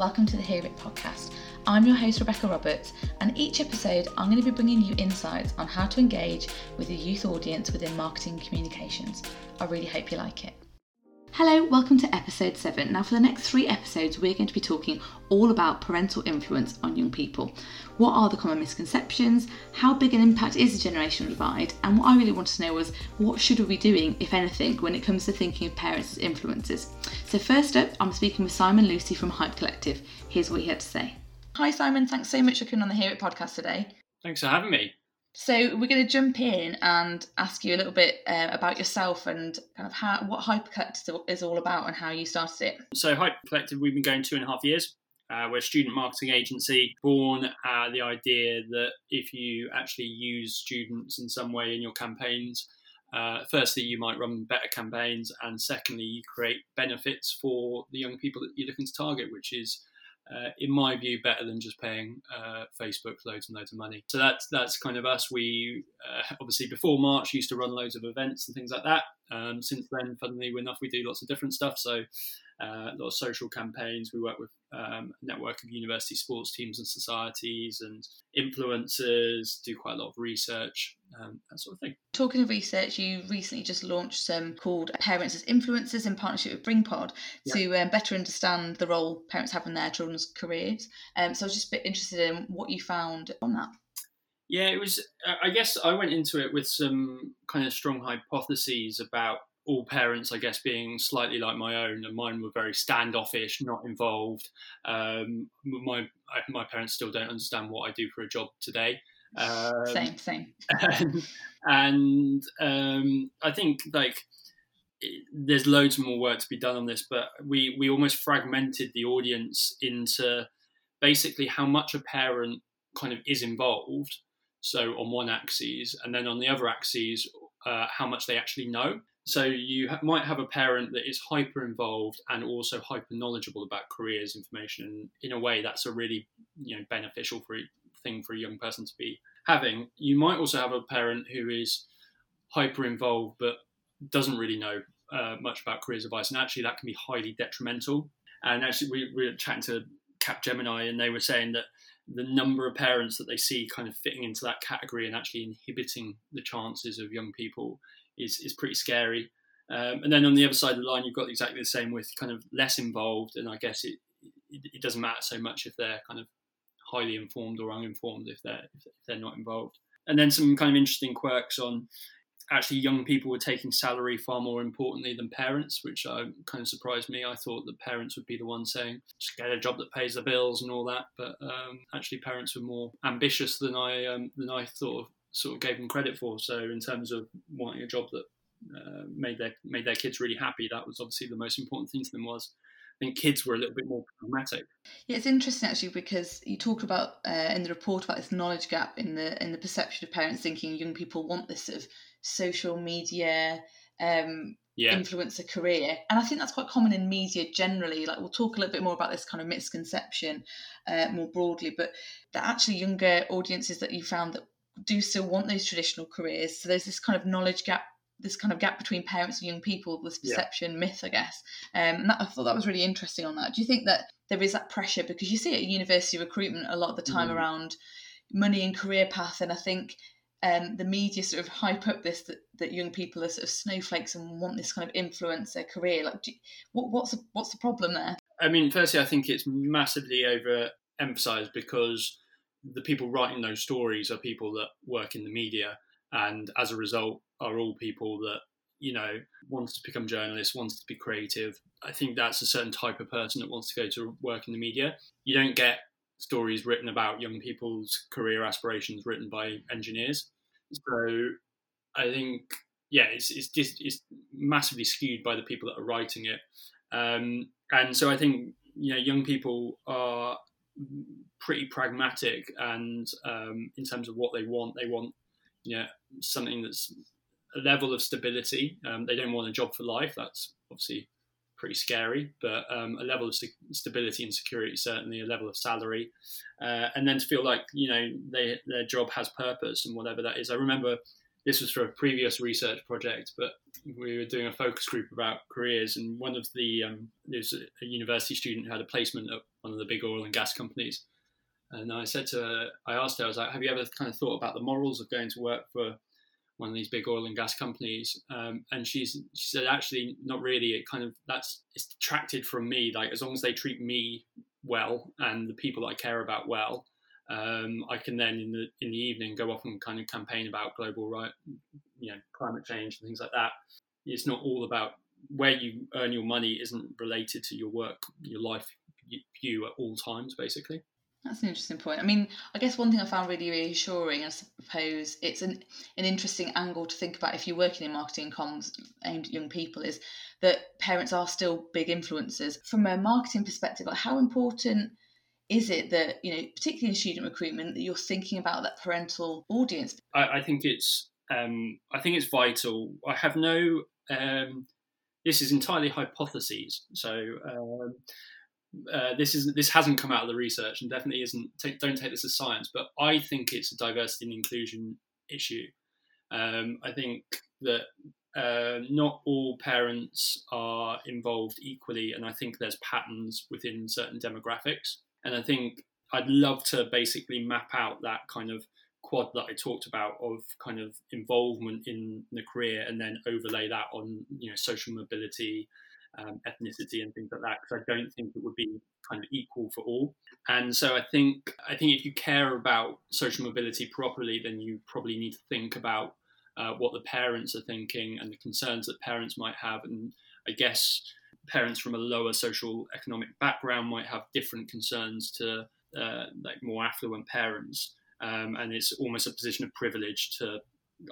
welcome to the Hear It podcast. I'm your host, Rebecca Roberts, and each episode I'm going to be bringing you insights on how to engage with a youth audience within marketing communications. I really hope you like it. Hello, welcome to episode 7. Now, for the next three episodes, we're going to be talking all about parental influence on young people. What are the common misconceptions? How big an impact is the generational divide? And what I really wanted to know was what should we be doing, if anything, when it comes to thinking of parents as influencers? So, first up, I'm speaking with Simon Lucey from Hype Collective. Here's what he had to say. Hi, Simon. Thanks so much for coming on the Hear It podcast today. Thanks for having me. So we're going to jump in and ask you a little bit uh, about yourself and kind of how what Hype Collective is all about and how you started it. So Hype Collective, we've been going two and a half years. Uh, we're a student marketing agency born uh, the idea that if you actually use students in some way in your campaigns, uh, firstly, you might run better campaigns, and secondly, you create benefits for the young people that you're looking to target, which is uh, in my view, better than just paying uh, Facebook loads and loads of money. So that's that's kind of us. We uh, obviously before March used to run loads of events and things like that. Um, since then, funnily enough, we do lots of different stuff. So uh, a lot of social campaigns. We work with um, a network of university sports teams and societies and influencers, do quite a lot of research, um, that sort of thing. Talking of research, you recently just launched some called Parents as Influencers in partnership with BringPod yeah. to um, better understand the role parents have in their children's careers. Um, so I was just a bit interested in what you found on that. Yeah, it was. I guess I went into it with some kind of strong hypotheses about all parents, I guess, being slightly like my own, and mine were very standoffish, not involved. Um, my my parents still don't understand what I do for a job today. Um, same, same. And, and um, I think like there's loads more work to be done on this, but we we almost fragmented the audience into basically how much a parent kind of is involved. So on one axis, and then on the other axis, uh, how much they actually know. So you ha- might have a parent that is hyper involved and also hyper knowledgeable about careers information. and In a way, that's a really you know beneficial for thing for a young person to be having. You might also have a parent who is hyper involved but doesn't really know uh, much about careers advice, and actually that can be highly detrimental. And actually, we, we were chatting to Cap Gemini, and they were saying that the number of parents that they see kind of fitting into that category and actually inhibiting the chances of young people is is pretty scary. Um, and then on the other side of the line, you've got exactly the same with kind of less involved, and I guess it, it, doesn't matter so much if they're kind of highly informed or uninformed if they're if they're not involved. And then some kind of interesting quirks on actually young people were taking salary far more importantly than parents, which uh, kind of surprised me. I thought that parents would be the ones saying, just get a job that pays the bills and all that. But um, actually, parents were more ambitious than I um, than I thought of sort of gave them credit for. So in terms of wanting a job that uh, made their made their kids really happy, that was obviously the most important thing to them. Was I think kids were a little bit more pragmatic. Yeah, it's interesting actually because you talk about uh, in the report about this knowledge gap in the in the perception of parents thinking young people want this sort of social media um, yeah. influencer career, and I think that's quite common in media generally. Like we'll talk a little bit more about this kind of misconception uh, more broadly, but that actually younger audiences that you found that do still want those traditional careers. So there's this kind of knowledge gap, this kind of gap between parents and young people, this perception yeah. myth, I guess. Um, and that, I thought that was really interesting on that. Do you think that there is that pressure because you see it at university recruitment a lot of the time mm. around money and career path, and I think um, the media sort of hype up this that, that young people are sort of snowflakes and want this kind of influence their career. Like, you, what, what's the, what's the problem there? I mean, firstly, I think it's massively over emphasized because the people writing those stories are people that work in the media, and as a result, are all people that you know wants to become journalists, wants to be creative. I think that's a certain type of person that wants to go to work in the media. You don't get stories written about young people's career aspirations written by engineers. So I think yeah, it's it's just it's massively skewed by the people that are writing it, um, and so I think you know young people are pretty pragmatic and um, in terms of what they want they want you know something that's a level of stability. Um, they don't want a job for life. That's obviously pretty scary but um, a level of st- stability and security certainly a level of salary uh, and then to feel like you know they, their job has purpose and whatever that is i remember this was for a previous research project, but we were doing a focus group about careers, and one of the um, there's a, university student who had a placement at one of the big oil and gas companies. And I said to her, I asked her, I was like, have you ever kind of thought about the morals of going to work for one of these big oil and gas companies? Um, and she's she said, actually, not really. It kind of that's it's detracted from me. Like as long as they treat me well and the people that I care about well, um, I can then in the in the evening go off and kind of campaign about global right, you know, climate change and things like that. It's not all about where you earn your money isn't related to your work, your life view at all times, basically. That's an interesting point. I mean, I guess one thing I found really reassuring, I suppose it's an an interesting angle to think about if you're working in marketing comms aimed at young people, is that parents are still big influencers. From a marketing perspective, like how important is it that, you know, particularly in student recruitment, that you're thinking about that parental audience? I, I think it's um, I think it's vital. I have no um, this is entirely hypotheses. So um, uh, this isn't this hasn't come out of the research and definitely isn't. Take, don't take this as science, but I think it's a diversity and inclusion issue. Um, I think that uh, not all parents are involved equally, and I think there's patterns within certain demographics. And I think I'd love to basically map out that kind of quad that I talked about of kind of involvement in the career, and then overlay that on you know social mobility, um, ethnicity and things like that because I don't think it would be kind of equal for all. And so I think I think if you care about social mobility properly, then you probably need to think about uh, what the parents are thinking and the concerns that parents might have. And I guess parents from a lower social economic background might have different concerns to uh, like more affluent parents. Um, and it's almost a position of privilege to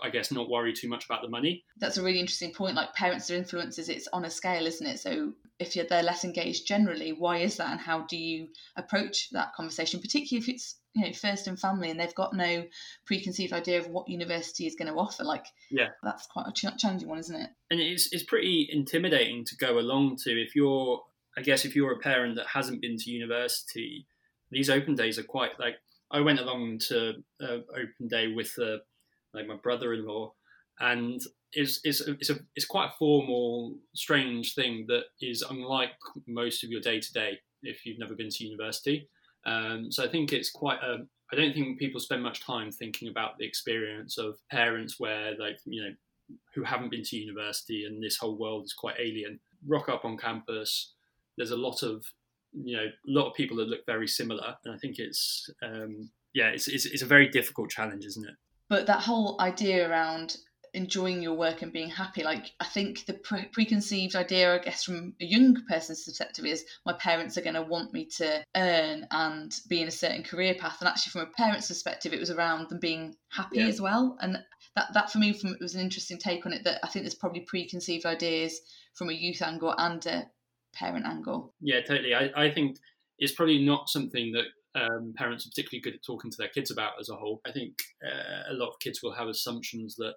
I guess not worry too much about the money. That's a really interesting point. Like parents are influences, it's on a scale, isn't it? So if you're they're less engaged generally, why is that, and how do you approach that conversation, particularly if it's you know first in family and they've got no preconceived idea of what university is going to offer? Like, yeah, that's quite a ch- challenging one, isn't it? And it's it's pretty intimidating to go along to if you're, I guess, if you're a parent that hasn't been to university. These open days are quite like I went along to uh, open day with the like my brother-in-law, and it's it's a, it's a it's quite a formal, strange thing that is unlike most of your day to day if you've never been to university. Um, so I think it's quite a. I don't think people spend much time thinking about the experience of parents where like you know who haven't been to university and this whole world is quite alien. Rock up on campus. There's a lot of you know a lot of people that look very similar, and I think it's um, yeah, it's, it's it's a very difficult challenge, isn't it? But that whole idea around enjoying your work and being happy like i think the pre- preconceived idea i guess from a young person's perspective is my parents are going to want me to earn and be in a certain career path. And actually from a parent's perspective it was around them being happy yeah. as well. And that that for me from, was an interesting take on it that i think there's probably preconceived ideas from a youth angle and a parent angle. Yeah totally. I, I think it's probably not something that um, parents are particularly good at talking to their kids about as a whole. I think uh, a lot of kids will have assumptions that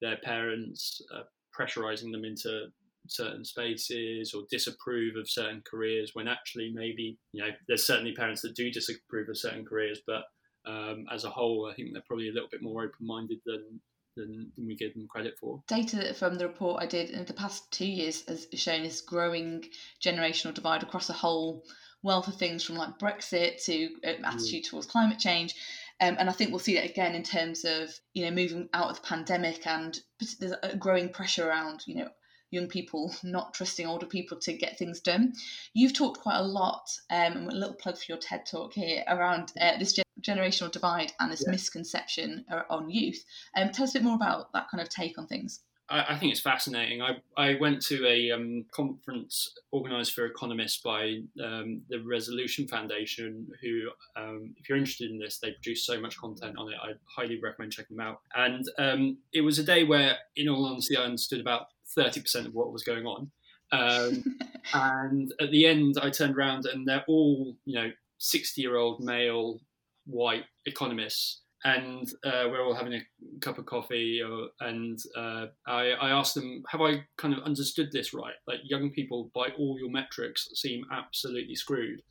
their parents are pressurizing them into certain spaces or disapprove of certain careers when actually maybe you know there's certainly parents that do disapprove of certain careers but um, as a whole i think they're probably a little bit more open-minded than than, than we give them credit for. Data from the report I did in the past two years has shown this growing generational divide across the whole wealth of things from like Brexit to um, attitude mm. towards climate change. Um, and I think we'll see that again in terms of you know moving out of the pandemic and there's a growing pressure around you know young people not trusting older people to get things done. You've talked quite a lot, um, and a little plug for your TED talk here around uh, this generational divide and this yeah. misconception uh, on youth. Um, tell us a bit more about that kind of take on things. I, I think it's fascinating. I, I went to a um, conference organised for economists by um, the Resolution Foundation, who, um, if you're interested in this, they produce so much content on it. I highly recommend checking them out. And um, it was a day where, in all honesty, I understood about 30% of what was going on. Um, and at the end, I turned around and they're all, you know, 60 year old male white economists and uh, we're all having a cup of coffee, or, and uh, I, I asked them, "Have I kind of understood this right? Like young people, by all your metrics, seem absolutely screwed."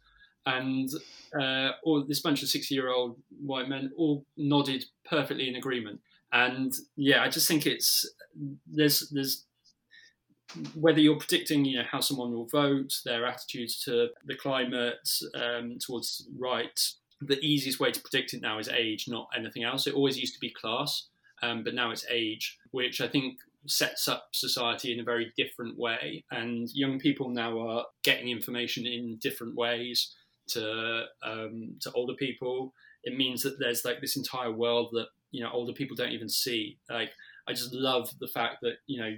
And uh, all this bunch of sixty-year-old white men all nodded perfectly in agreement. And yeah, I just think it's there's there's whether you're predicting, you know, how someone will vote, their attitudes to the climate, um, towards rights, the easiest way to predict it now is age, not anything else. It always used to be class, um, but now it's age, which I think sets up society in a very different way. And young people now are getting information in different ways to um, to older people. It means that there's like this entire world that you know older people don't even see. Like I just love the fact that you know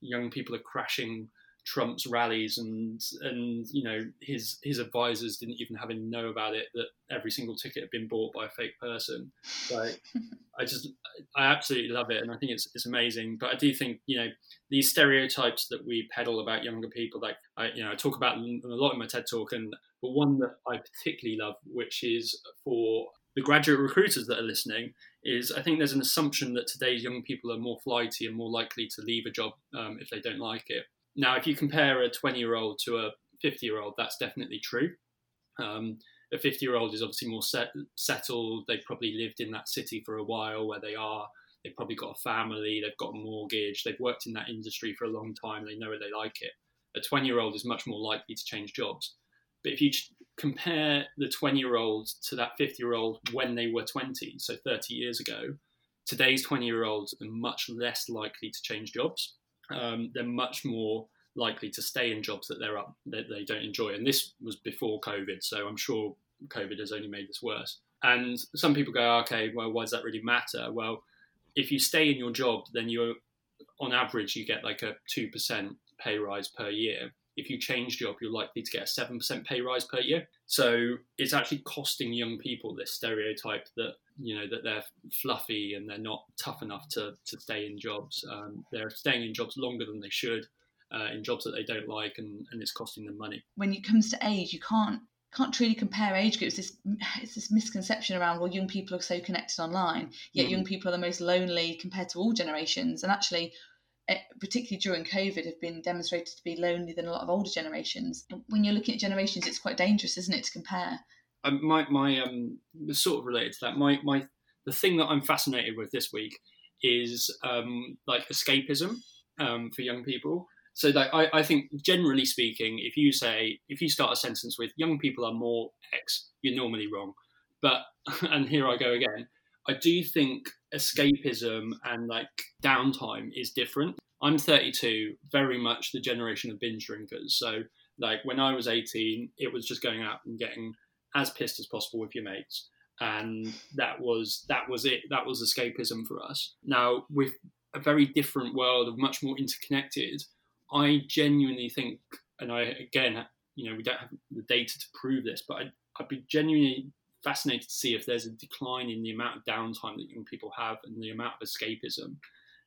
young people are crashing Trump's rallies and and you know his his advisors didn't even have him know about it that every single ticket had been bought by a fake person. Like I just I absolutely love it and I think it's it's amazing. But I do think you know these stereotypes that we peddle about younger people, like I you know I talk about them a lot in my TED talk, and but one that I particularly love, which is for the graduate recruiters that are listening, is I think there's an assumption that today's young people are more flighty and more likely to leave a job um, if they don't like it. Now, if you compare a 20 year old to a 50 year old, that's definitely true. Um, a 50 year old is obviously more set, settled. They've probably lived in that city for a while where they are. They've probably got a family. They've got a mortgage. They've worked in that industry for a long time. They know they like it. A 20 year old is much more likely to change jobs. But if you compare the 20 year old to that 50 year old when they were 20, so 30 years ago, today's 20 year olds are much less likely to change jobs um, they're much more likely to stay in jobs that they're up that they don't enjoy. And this was before COVID, so I'm sure COVID has only made this worse. And some people go, okay, well, why does that really matter? Well, if you stay in your job, then you're on average you get like a two percent pay rise per year. If you change job, you're likely to get a seven percent pay rise per year. So it's actually costing young people this stereotype that you know that they're fluffy and they're not tough enough to, to stay in jobs. Um, they're staying in jobs longer than they should, uh, in jobs that they don't like, and, and it's costing them money. When it comes to age, you can't can't truly compare age groups. This it's this misconception around well, young people are so connected online, yet mm. young people are the most lonely compared to all generations. And actually, particularly during COVID, have been demonstrated to be lonelier than a lot of older generations. When you're looking at generations, it's quite dangerous, isn't it, to compare? um, my my um sort of related to that. My my the thing that I'm fascinated with this week is um like escapism um for young people. So like I, I think generally speaking, if you say if you start a sentence with young people are more X, you're normally wrong. But and here I go again. I do think escapism and like downtime is different. I'm 32, very much the generation of binge drinkers. So like when I was 18, it was just going out and getting as pissed as possible with your mates and that was that was it that was escapism for us now with a very different world of much more interconnected i genuinely think and i again you know we don't have the data to prove this but I'd, I'd be genuinely fascinated to see if there's a decline in the amount of downtime that young people have and the amount of escapism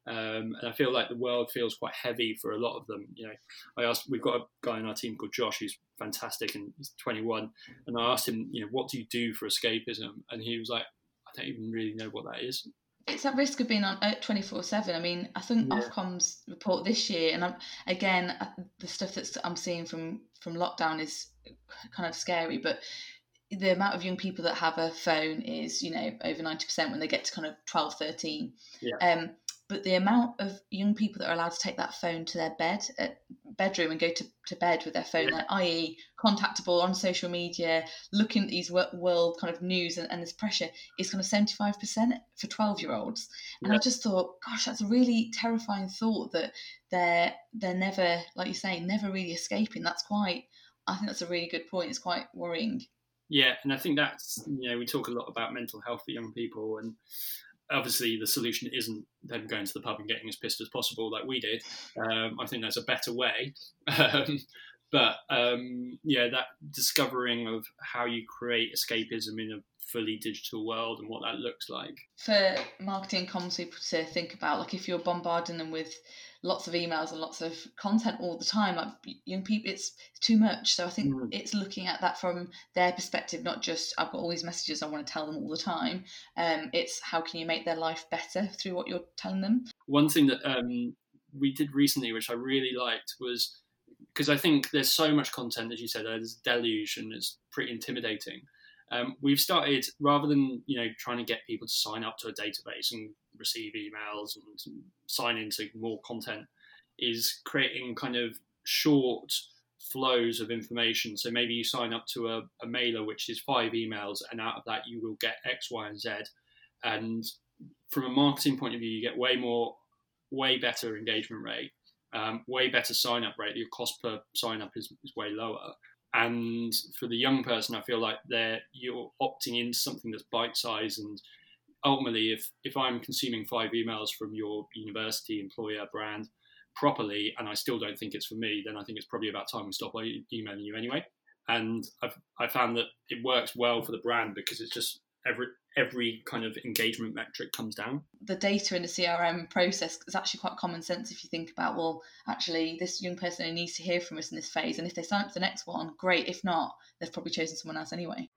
um, and I feel like the world feels quite heavy for a lot of them. You know, I asked, we've got a guy in our team called Josh who's fantastic and he's 21. And I asked him, you know, what do you do for escapism? And he was like, I don't even really know what that is. It's at risk of being on 24 7. I mean, I think yeah. Ofcom's report this year, and I'm, again, the stuff that I'm seeing from, from lockdown is kind of scary, but the amount of young people that have a phone is, you know, over 90% when they get to kind of 12, 13. Yeah. Um, but the amount of young people that are allowed to take that phone to their bed uh, bedroom and go to, to bed with their phone like i.e contactable on social media looking at these world kind of news and, and this pressure is kind of 75% for 12 year olds and yeah. i just thought gosh that's a really terrifying thought that they're they're never like you say never really escaping that's quite i think that's a really good point it's quite worrying yeah and i think that's you know we talk a lot about mental health for young people and obviously the solution isn't them going to the pub and getting as pissed as possible like we did. Um, I think there's a better way. Um, but um, yeah, that discovering of how you create escapism in a fully digital world and what that looks like. For marketing comms people to think about, like if you're bombarding them with lots of emails and lots of content all the time like young people it's too much so i think mm. it's looking at that from their perspective not just i've got all these messages i want to tell them all the time um, it's how can you make their life better through what you're telling them one thing that um, we did recently which i really liked was because i think there's so much content as you said there's deluge and it's pretty intimidating um, we've started rather than you know trying to get people to sign up to a database and receive emails and sign into more content. is creating kind of short flows of information. So maybe you sign up to a, a, mailer which is five emails, and out of that you will get X, Y, and Z. And from a marketing point of view, you get way more, way better engagement rate, um, way better sign up rate. Your cost per sign up is, is way lower. And for the young person, I feel like they're you're opting into something that's bite size and ultimately if if I'm consuming five emails from your university, employer, brand, properly and I still don't think it's for me, then I think it's probably about time we stop emailing you anyway. And I've I found that it works well for the brand because it's just every every kind of engagement metric comes down. The data in the CRM process is actually quite common sense if you think about, well, actually, this young person needs to hear from us in this phase. And if they sign up for the next one, great. If not, they've probably chosen someone else anyway.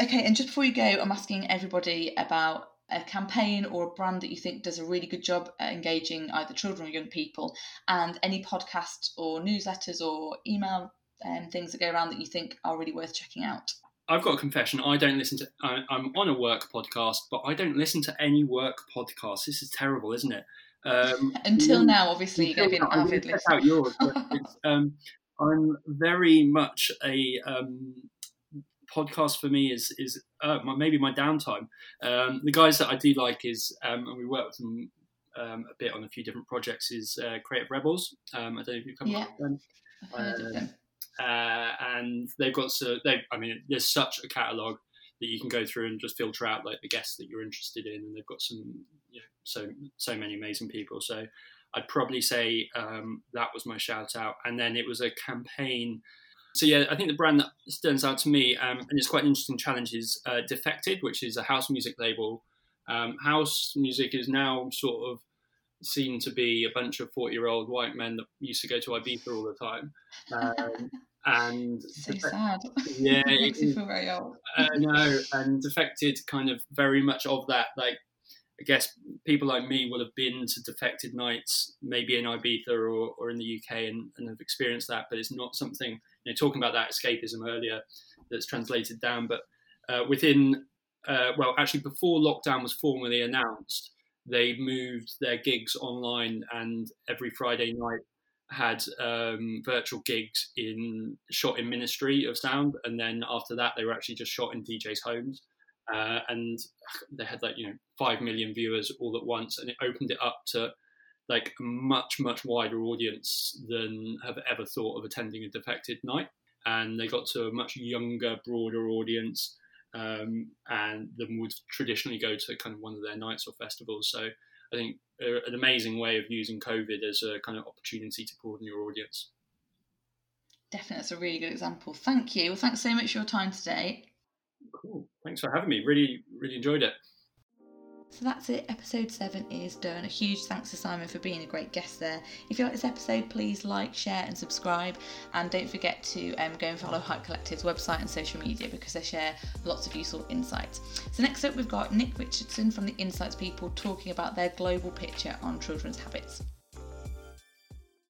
Okay, and just before you go, I'm asking everybody about a campaign or a brand that you think does a really good job at engaging either children or young people, and any podcast or newsletters or email um, things that go around that you think are really worth checking out. I've got a confession. I don't listen to. I, am on a work podcast, but I don't listen to any work podcasts. This is terrible, isn't it? Um, until now, obviously, you've been avid listener. Out yours, um, I'm very much a um, podcast for me is is uh, maybe my downtime. Um, the guys that I do like is, um, and we work with them um, a bit on a few different projects. Is uh, Creative Rebels. Um, I don't know if you've come yeah, them. I've heard of them. Uh, and they've got so they. I mean, there's such a catalogue that you can go through and just filter out like the guests that you're interested in, and they've got some you know, so so many amazing people. So I'd probably say um, that was my shout out, and then it was a campaign so yeah, I think the brand that stands out to me, um, and it's quite an interesting challenge, is uh, Defected, which is a house music label. Um, house music is now sort of seen to be a bunch of forty-year-old white men that used to go to Ibiza all the time. Um, and so sad. Yeah, it makes me feel very old. I know, and Defected kind of very much of that, like I guess people like me will have been to defected nights, maybe in Ibiza or, or in the UK, and, and have experienced that. But it's not something you know, talking about that escapism earlier that's translated down. But uh, within, uh, well, actually, before lockdown was formally announced, they moved their gigs online, and every Friday night had um, virtual gigs in shot in Ministry of Sound, and then after that, they were actually just shot in DJs' homes. Uh, and they had like you know five million viewers all at once, and it opened it up to like a much much wider audience than have ever thought of attending a defected night, and they got to a much younger, broader audience. Um, and than would traditionally go to kind of one of their nights or festivals. So I think an amazing way of using COVID as a kind of opportunity to broaden your audience. Definitely, that's a really good example. Thank you. Well, thanks so much for your time today. Cool. Thanks for having me. Really, really enjoyed it. So that's it. Episode 7 is done. A huge thanks to Simon for being a great guest there. If you like this episode, please like, share, and subscribe. And don't forget to um, go and follow Hype Collective's website and social media because they share lots of useful insights. So, next up, we've got Nick Richardson from the Insights People talking about their global picture on children's habits.